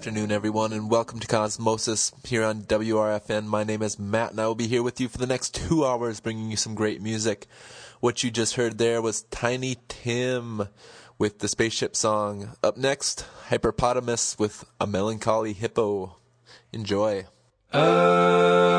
afternoon, everyone, and welcome to Cosmosis here on WRFN. My name is Matt, and I will be here with you for the next two hours bringing you some great music. What you just heard there was Tiny Tim with the Spaceship Song. Up next, Hyperpotamus with A Melancholy Hippo. Enjoy. Uh...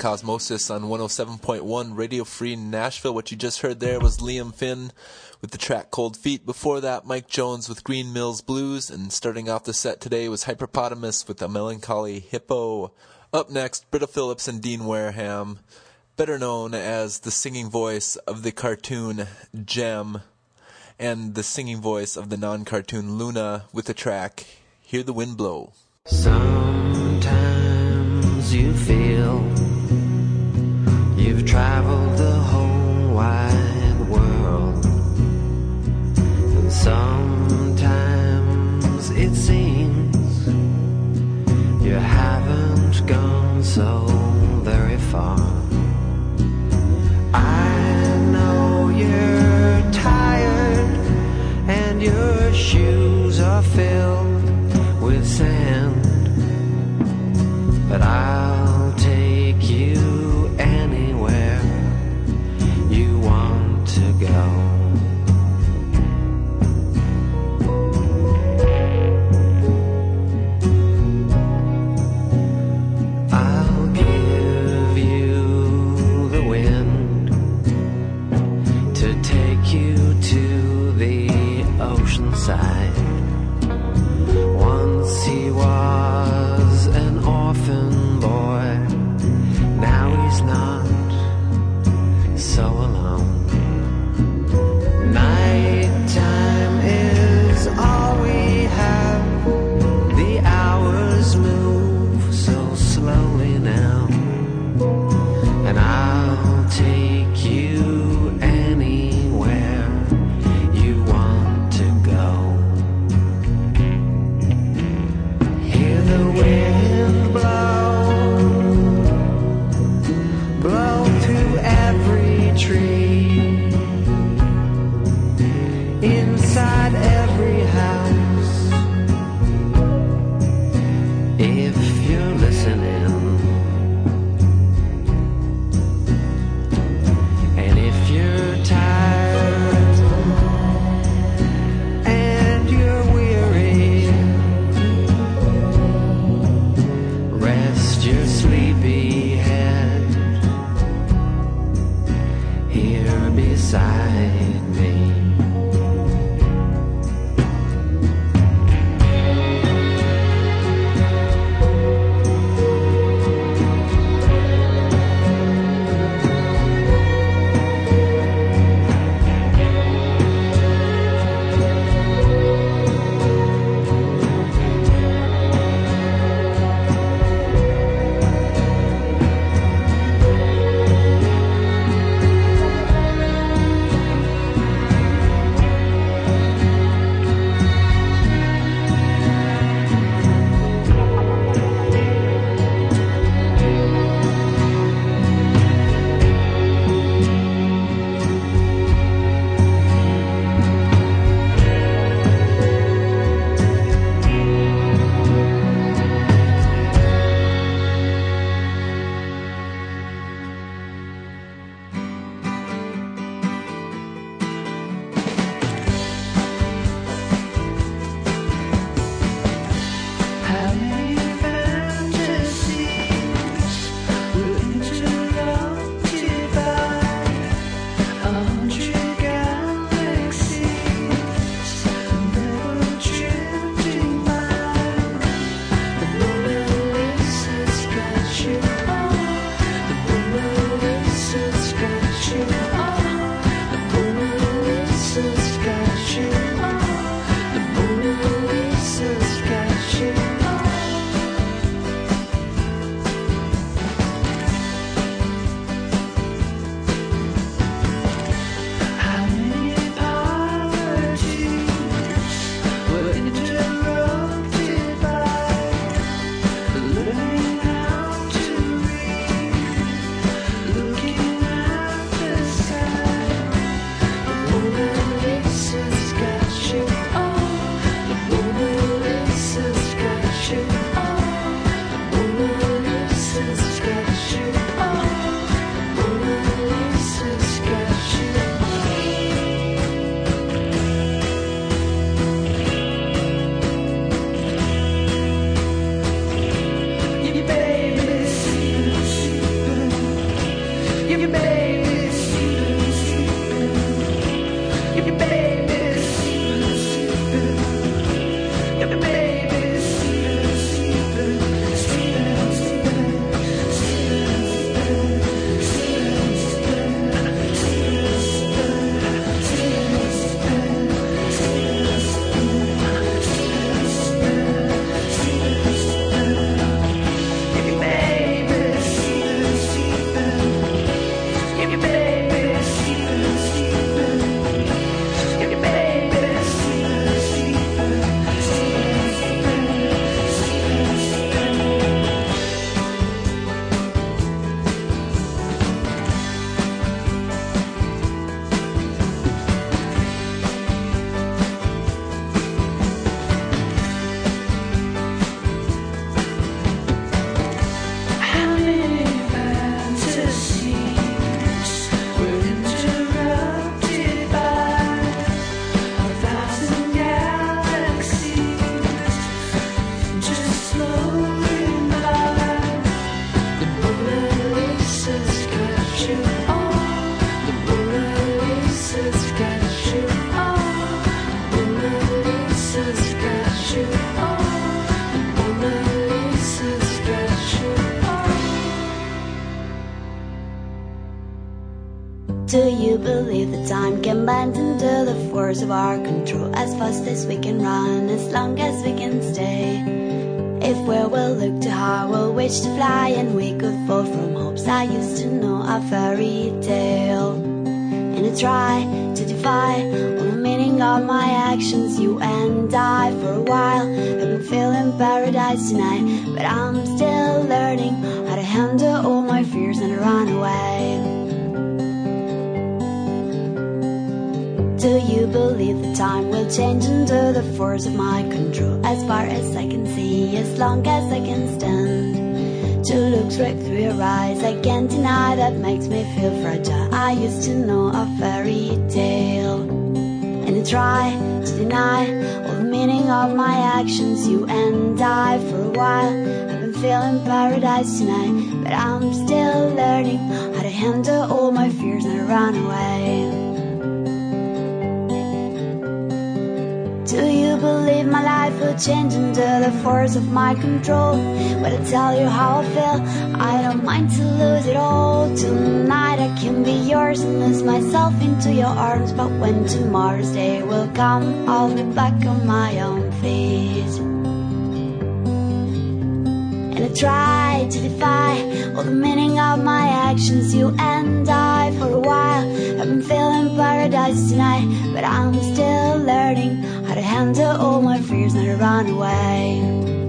Cosmosis on 107.1 Radio Free Nashville. What you just heard there was Liam Finn with the track Cold Feet. Before that, Mike Jones with Green Mills Blues. And starting off the set today was Hyperpotamus with A Melancholy Hippo. Up next, Britta Phillips and Dean Wareham, better known as the singing voice of the cartoon Jem and the singing voice of the non cartoon Luna with the track Hear the Wind Blow. Sometimes you feel you've traveled the whole wide world, and sometimes it seems you haven't gone so very far. I know you're tired and your shoes are filled with sand but I'll Do you believe that time can bend into the force of our control as fast as we can run, as long as we can stay? If we will look too high, we'll wish to fly and we could fall from hopes I used to know a fairy tale. And I try to defy all the meaning of my actions, you and I. For a while, been feeling paradise tonight, but I'm still learning how to handle all my fears and run away. Do you believe that time will change under the force of my control? As far as I can see, as long as I can stand. To look straight through your eyes, I can't deny that makes me feel fragile. I used to know a fairy tale. Try to deny all the meaning of my actions, you and I. For a while, I've been feeling paradise tonight, but I'm still learning how to handle all my fears and run away. Do you believe my life will change under the force of my control? When I tell you how I feel, I don't mind to lose it all. Tonight I can be yours and lose myself into your arms. But when tomorrow's day will come, I'll be back on my own feet. Try to defy all the meaning of my actions, you and I. For a while, I've been feeling paradise tonight, but I'm still learning how to handle all my fears and run away.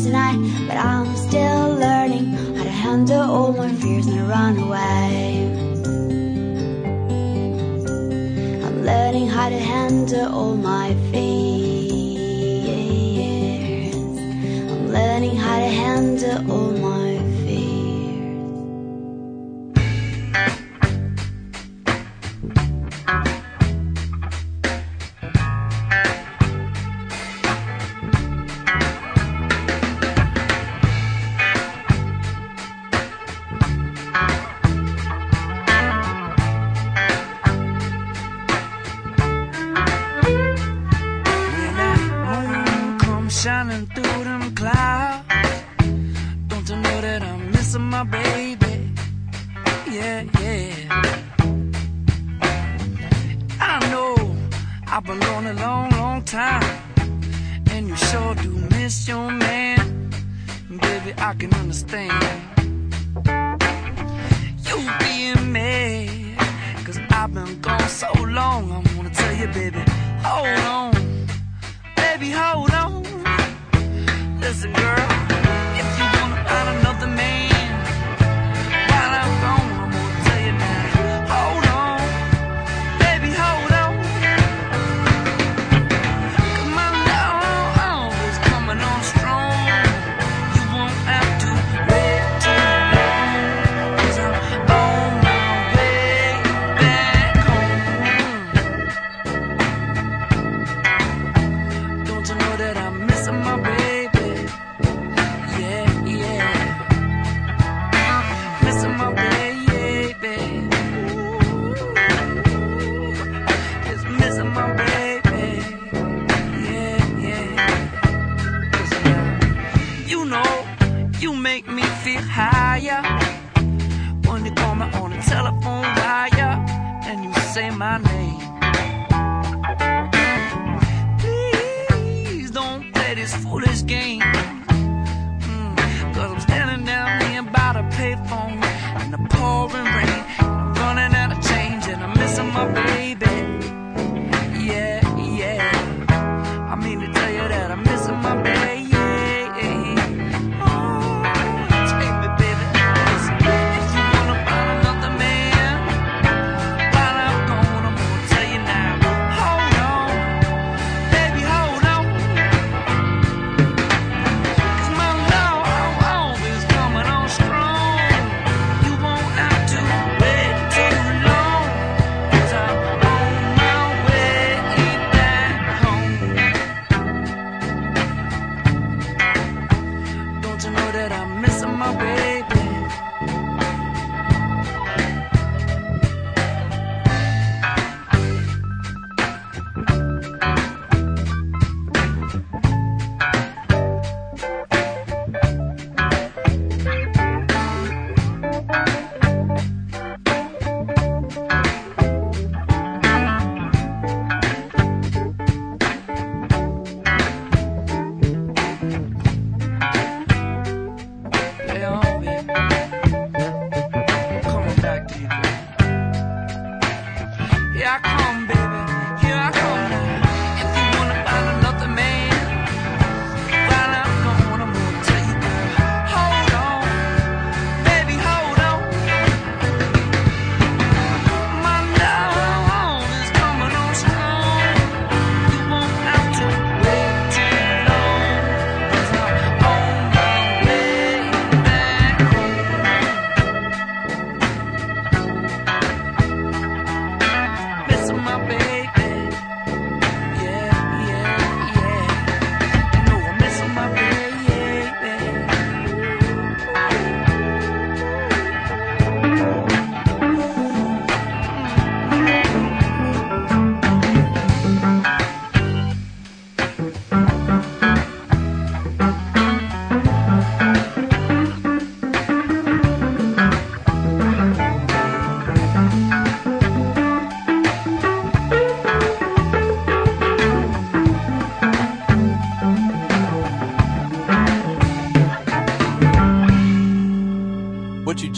Tonight,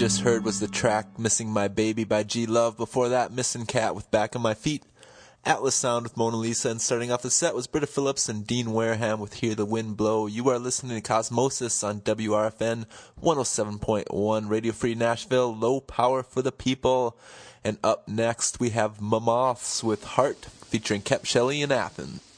just heard was the track Missing My Baby by G Love. Before that, Missing Cat with Back on My Feet. Atlas Sound with Mona Lisa. And starting off the set was Britta Phillips and Dean Wareham with Hear the Wind Blow. You are listening to Cosmosis on WRFN 107.1 Radio Free Nashville. Low power for the people. And up next, we have Mamoths with Heart featuring Kep Shelley in Athens.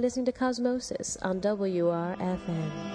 Listening to Cosmosis on WRFN.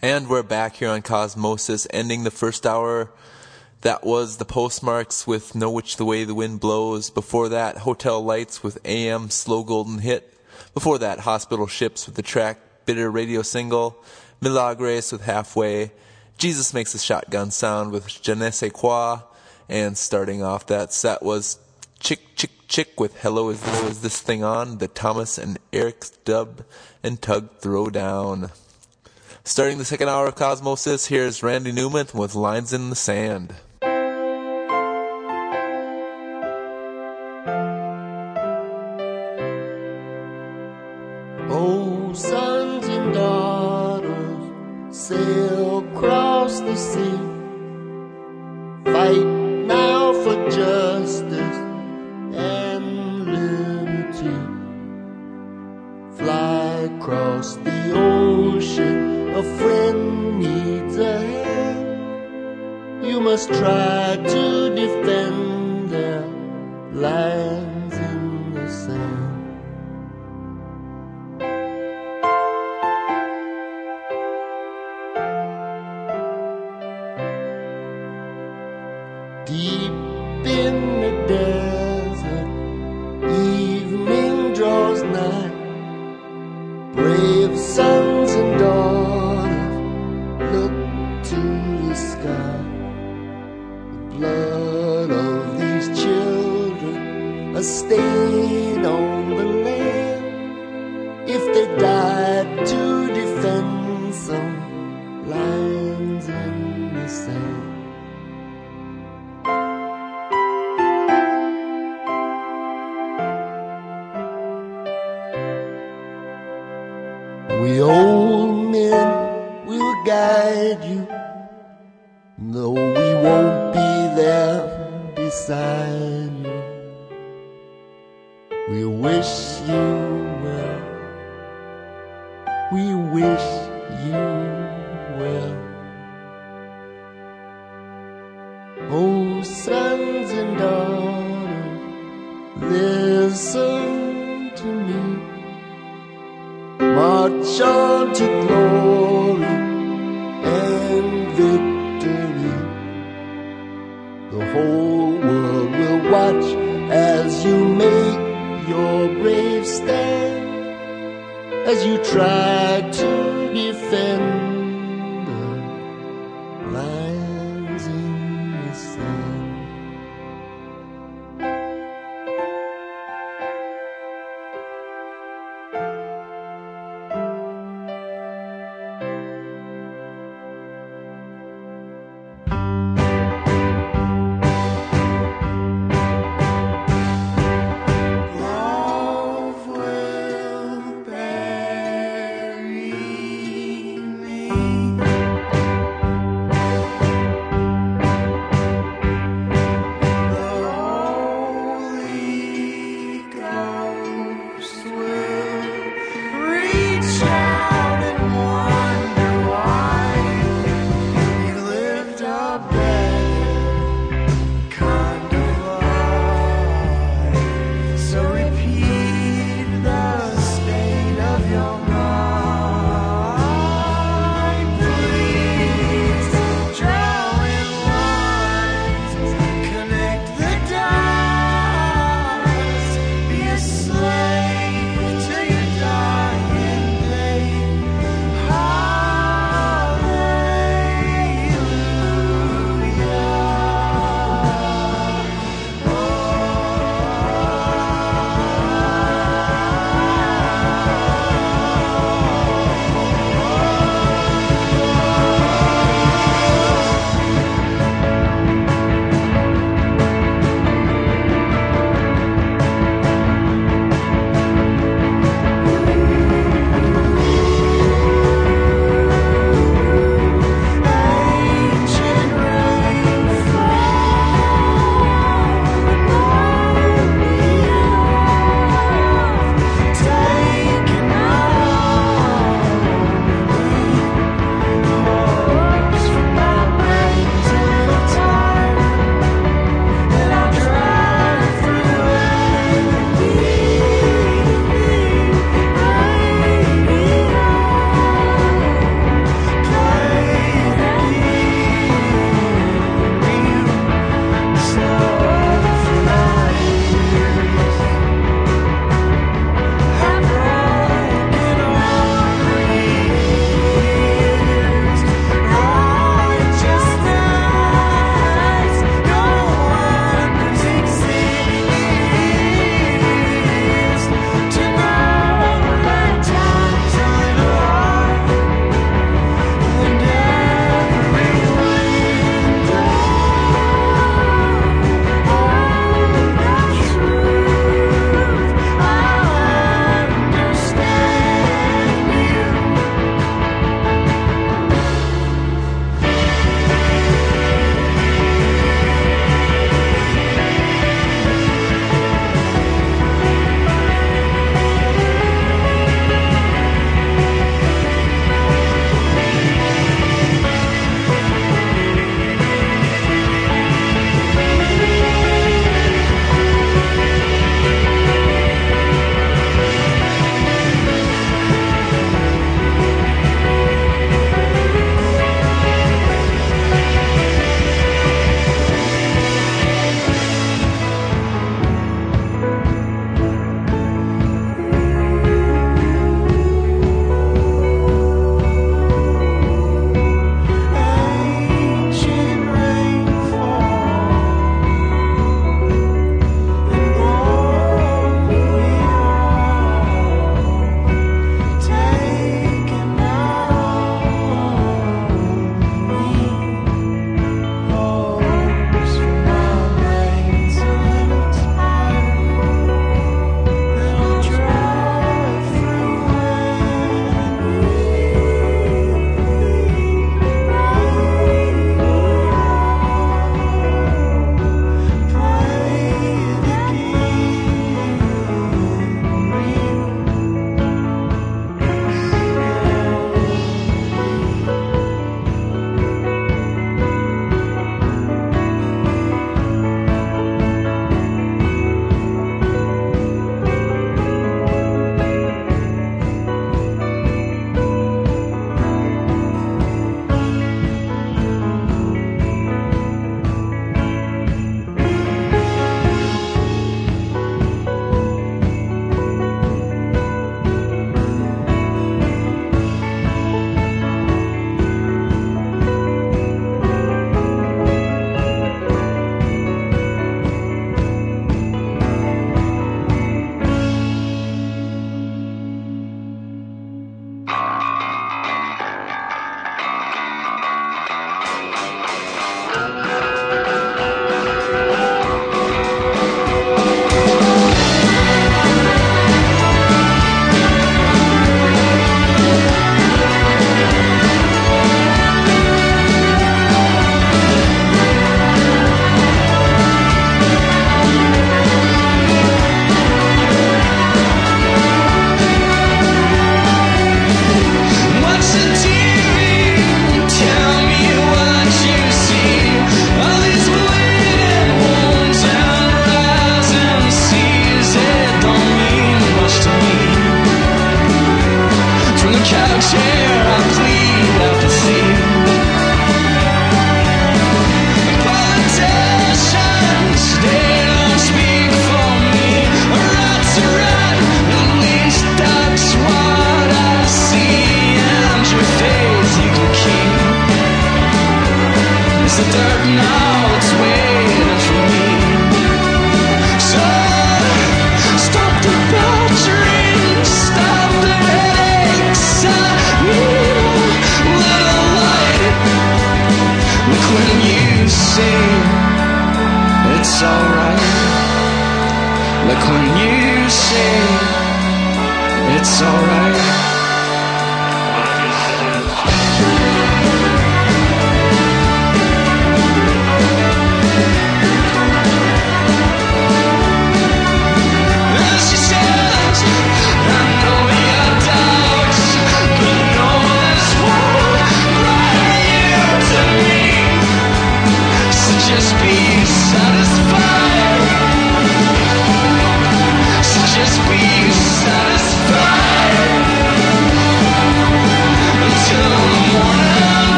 And we're back here on Cosmosis, ending the first hour. That was the postmarks with Know Which the Way the Wind Blows. Before that, Hotel Lights with AM Slow Golden Hit. Before that, Hospital Ships with the track Bitter Radio Single. Milagres with Halfway. Jesus Makes a Shotgun Sound with Je ne sais quoi. And starting off that set was Chick Chick Chick with Hello Is This, is this Thing On? The Thomas and Eric's Dub and Tug Throwdown. Starting the second hour of Cosmosis, here's Randy Newman with Lines in the Sand.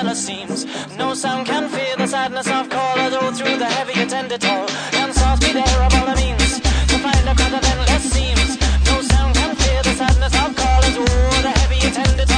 umbrella seems. No sound can fear the sadness of call, although through the heavy attended hall. And softly there are all the means to find a crowd of endless seams. No sound can fear the sadness of call, although the heavy attended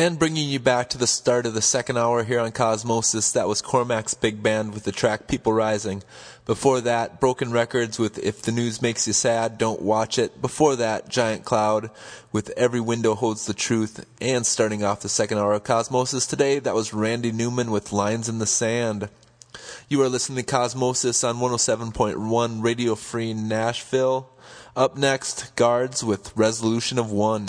And bringing you back to the start of the second hour here on Cosmosis, that was Kormac's Big Band with the track People Rising. Before that, Broken Records with If the News Makes You Sad, Don't Watch It. Before that, Giant Cloud with Every Window Holds the Truth. And starting off the second hour of Cosmosis today, that was Randy Newman with Lines in the Sand. You are listening to Cosmosis on 107.1 Radio Free Nashville. Up next, Guards with Resolution of One.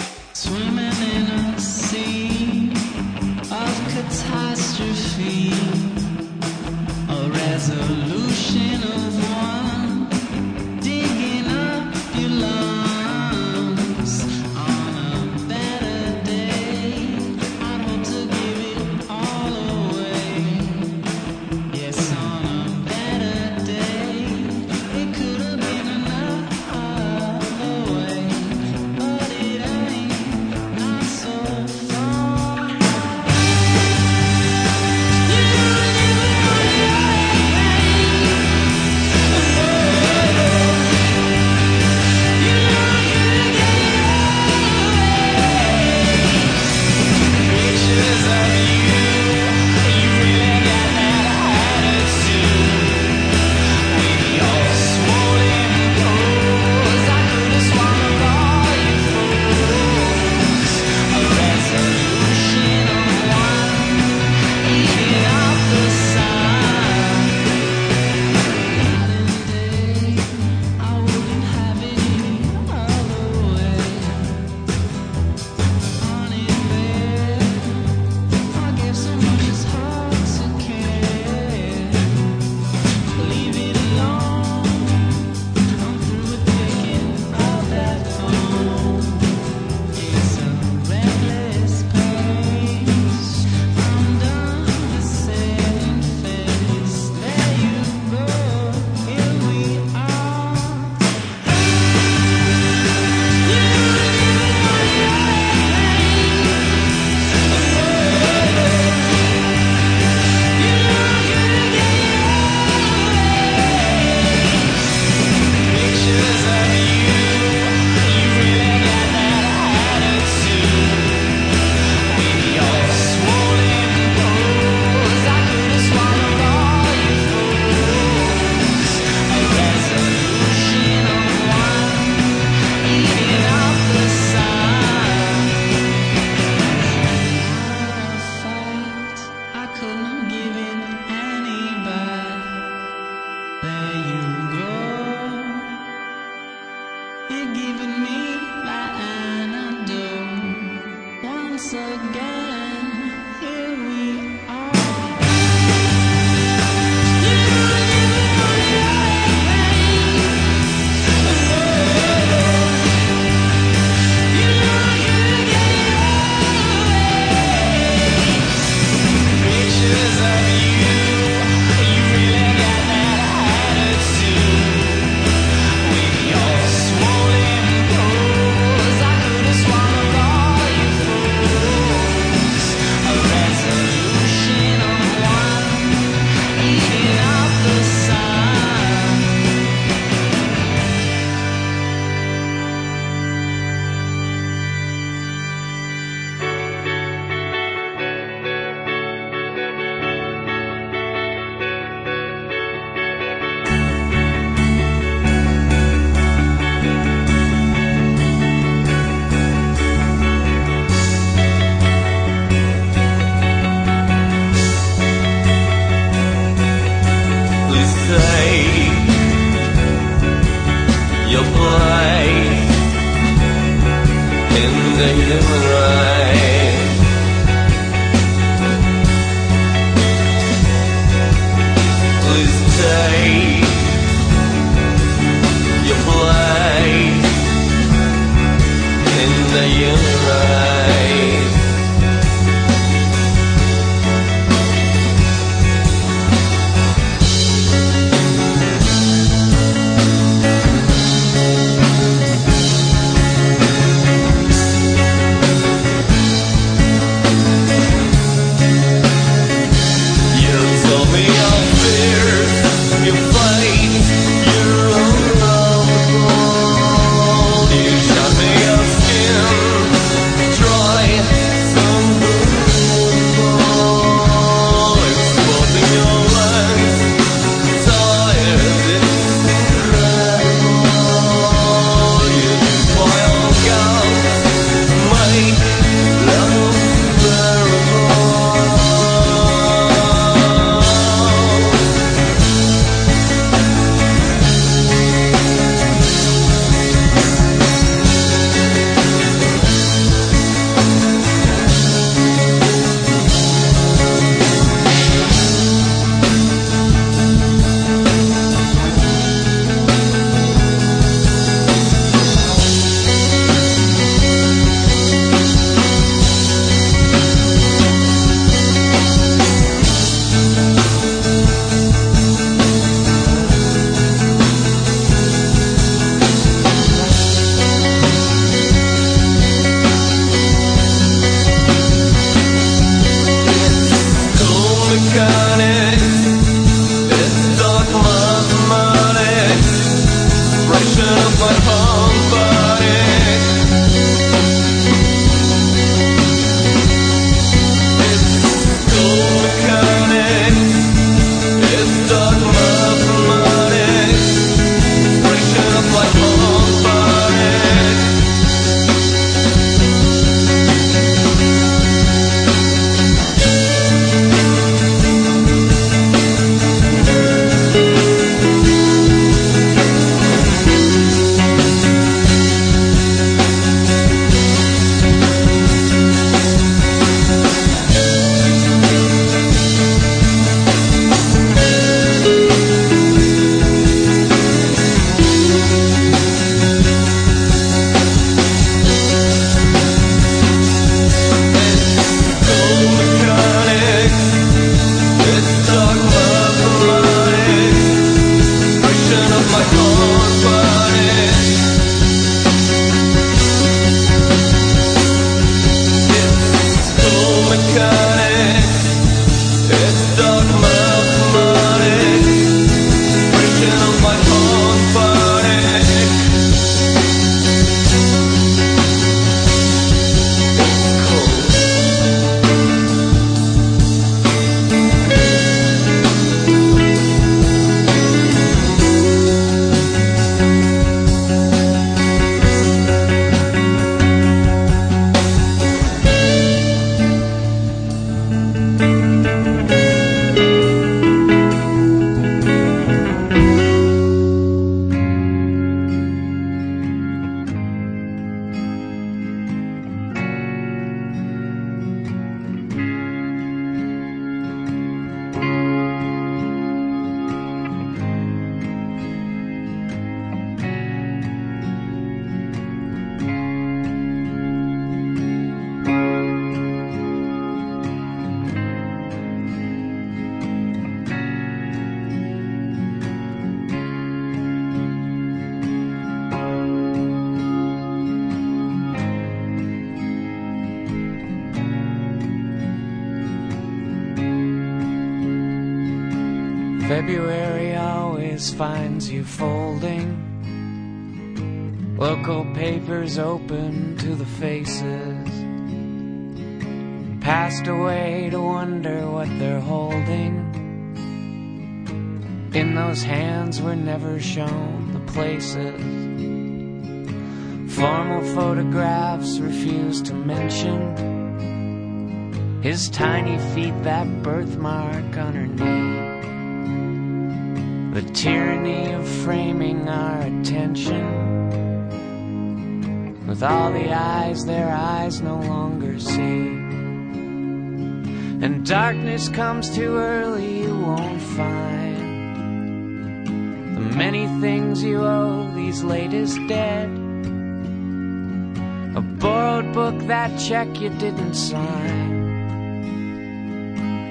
sign.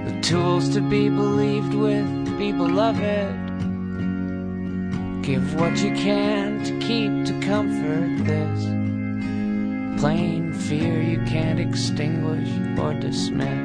The tools to be believed with, be beloved. Give what you can to keep to comfort this plain fear you can't extinguish or dismiss.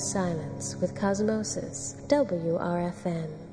Silence with Cosmosis, WRFN.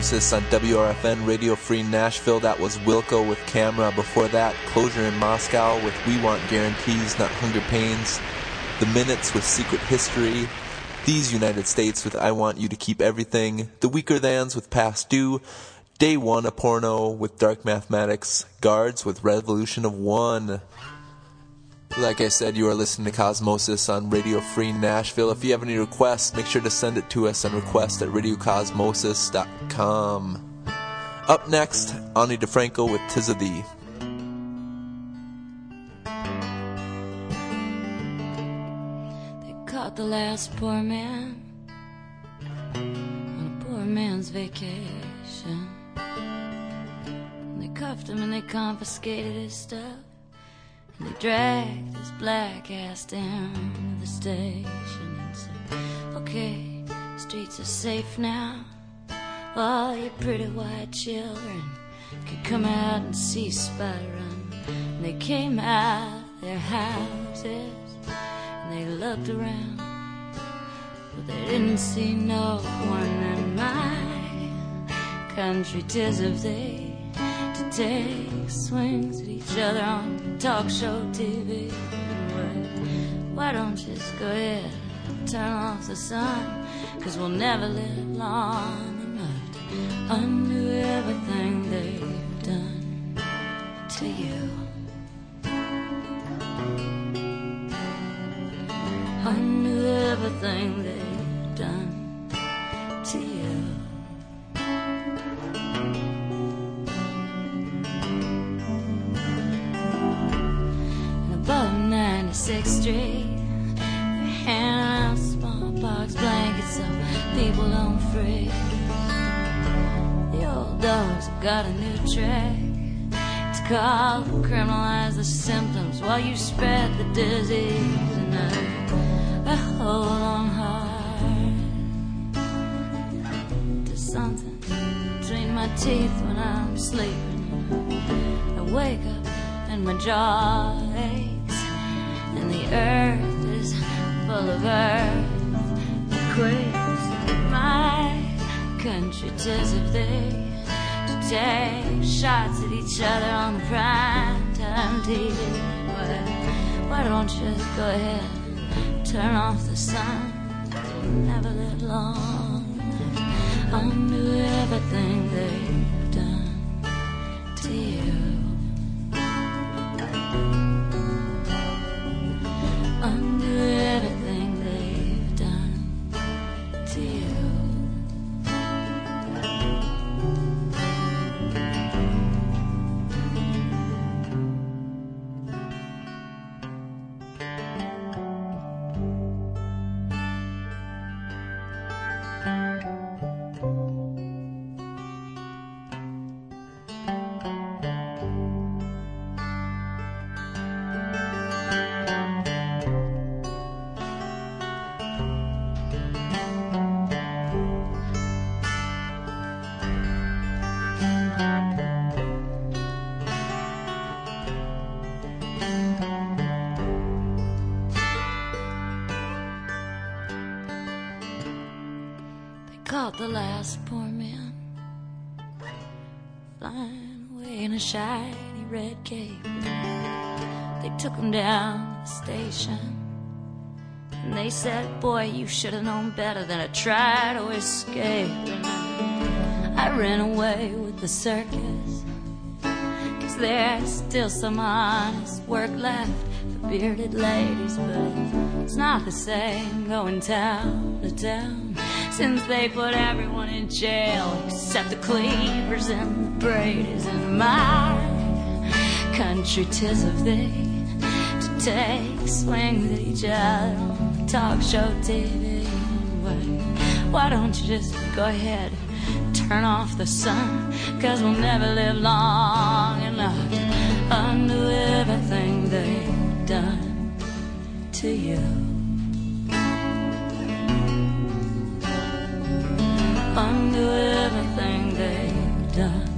Cosmosis on WRFN Radio Free Nashville. That was Wilco with Camera. Before that, Closure in Moscow with We Want Guarantees, Not Hunger Pains. The Minutes with Secret History. These United States with I Want You to Keep Everything. The Weakerthans with Past Due. Day One, a porno with Dark Mathematics. Guards with Revolution of One. Like I said, you are listening to Cosmosis on Radio Free Nashville. If you have any requests, make sure to send it to us on request at radiocosmosis.com. Up next, Ani DiFranco with Tis of Thee. They caught the last poor man on a poor man's vacation. They cuffed him and they confiscated his stuff. They dragged his black ass down to the station and said, Okay, streets are safe now. All your pretty white children can come out and see Spider Run. And they came out of their houses and they looked around, but they didn't see no one in my country. Tis if they to take swings at each other on talk show TV. Why don't you just go ahead and turn off the sun? Cause we'll never live long enough to undo everything they've done to you. Undo everything got a new trick. It's called criminalize the symptoms while you spread the disease. And I, I hold on hard to something between my teeth when I'm sleeping. I wake up and my jaw aches, and the earth is full of earth quakes. My country tis if they take shots at each other on the prime time TV. Why, why don't you just go ahead, turn off the sun? Never live long. Undo everything they've shiny red cape. They took him down to the station and they said, Boy, you should have known better than to try to escape. I ran away with the circus. Cause there's still some honest work left for bearded ladies, but it's not the same going town to town since they put everyone in jail except the cleavers and the Brady's in my country. Tis of thee to take swings at each other on talk show TV. Why, why don't you just go ahead? Turn off the sun, cause we'll never live long enough to undo everything they've done to you. Undo everything they've done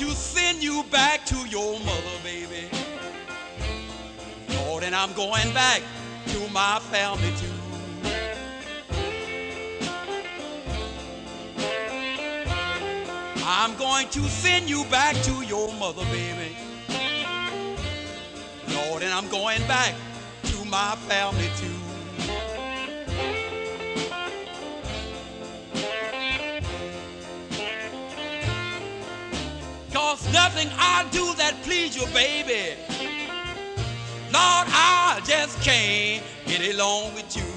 to send you back to your mother, baby. Lord, and I'm going back to my family too. I'm going to send you back to your mother, baby. Lord, and I'm going back to my family too. Nothing I do that please you, baby. Lord, I just can't get along with you.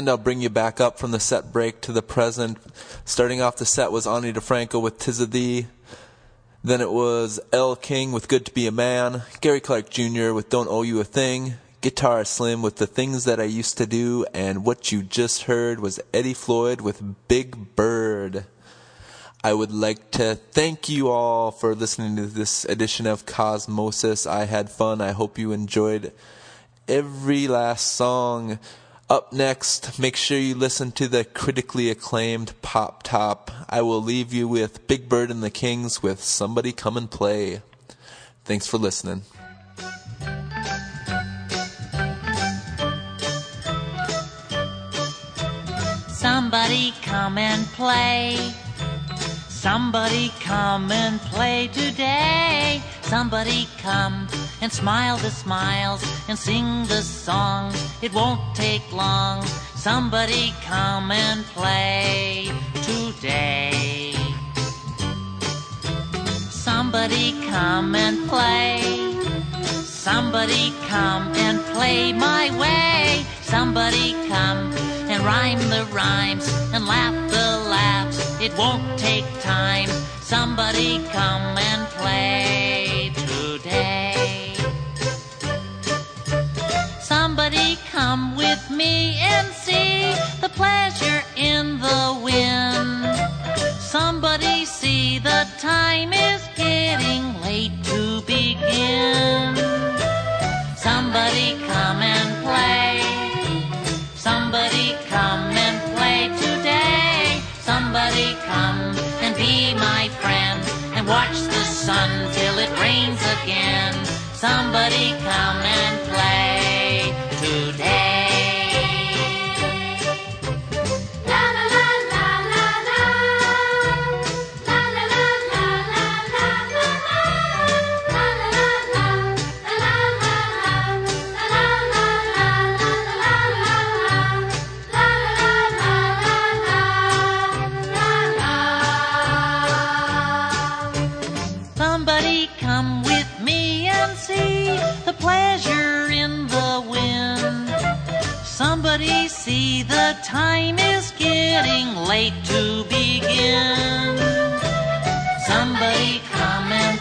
And I'll bring you back up from the set break to the present. Starting off the set was Ani DiFranco with Tis of Thee. Then it was L. King with Good to Be a Man. Gary Clark Jr. with Don't Owe You a Thing. Guitar Slim with The Things That I Used to Do. And what you just heard was Eddie Floyd with Big Bird. I would like to thank you all for listening to this edition of Cosmosis. I had fun. I hope you enjoyed every last song. Up next, make sure you listen to the critically acclaimed Pop Top. I will leave you with Big Bird and the Kings with Somebody Come and Play. Thanks for listening. Somebody come and play. Somebody come and play today. Somebody come and smile the smiles and sing the songs. It won't take long. Somebody come and play today. Somebody come and play. Somebody come and play my way. Somebody come and rhyme the rhymes and laugh the laughs. It won't take time. Somebody come and play Somebody come with me and see the pleasure in the wind. Somebody see the time is getting late to begin. Somebody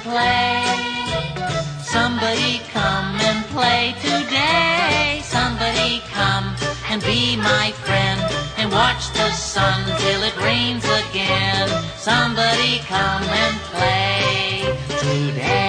play. Somebody come and play today. Somebody come and be my friend and watch the sun till it rains again. Somebody come and play today.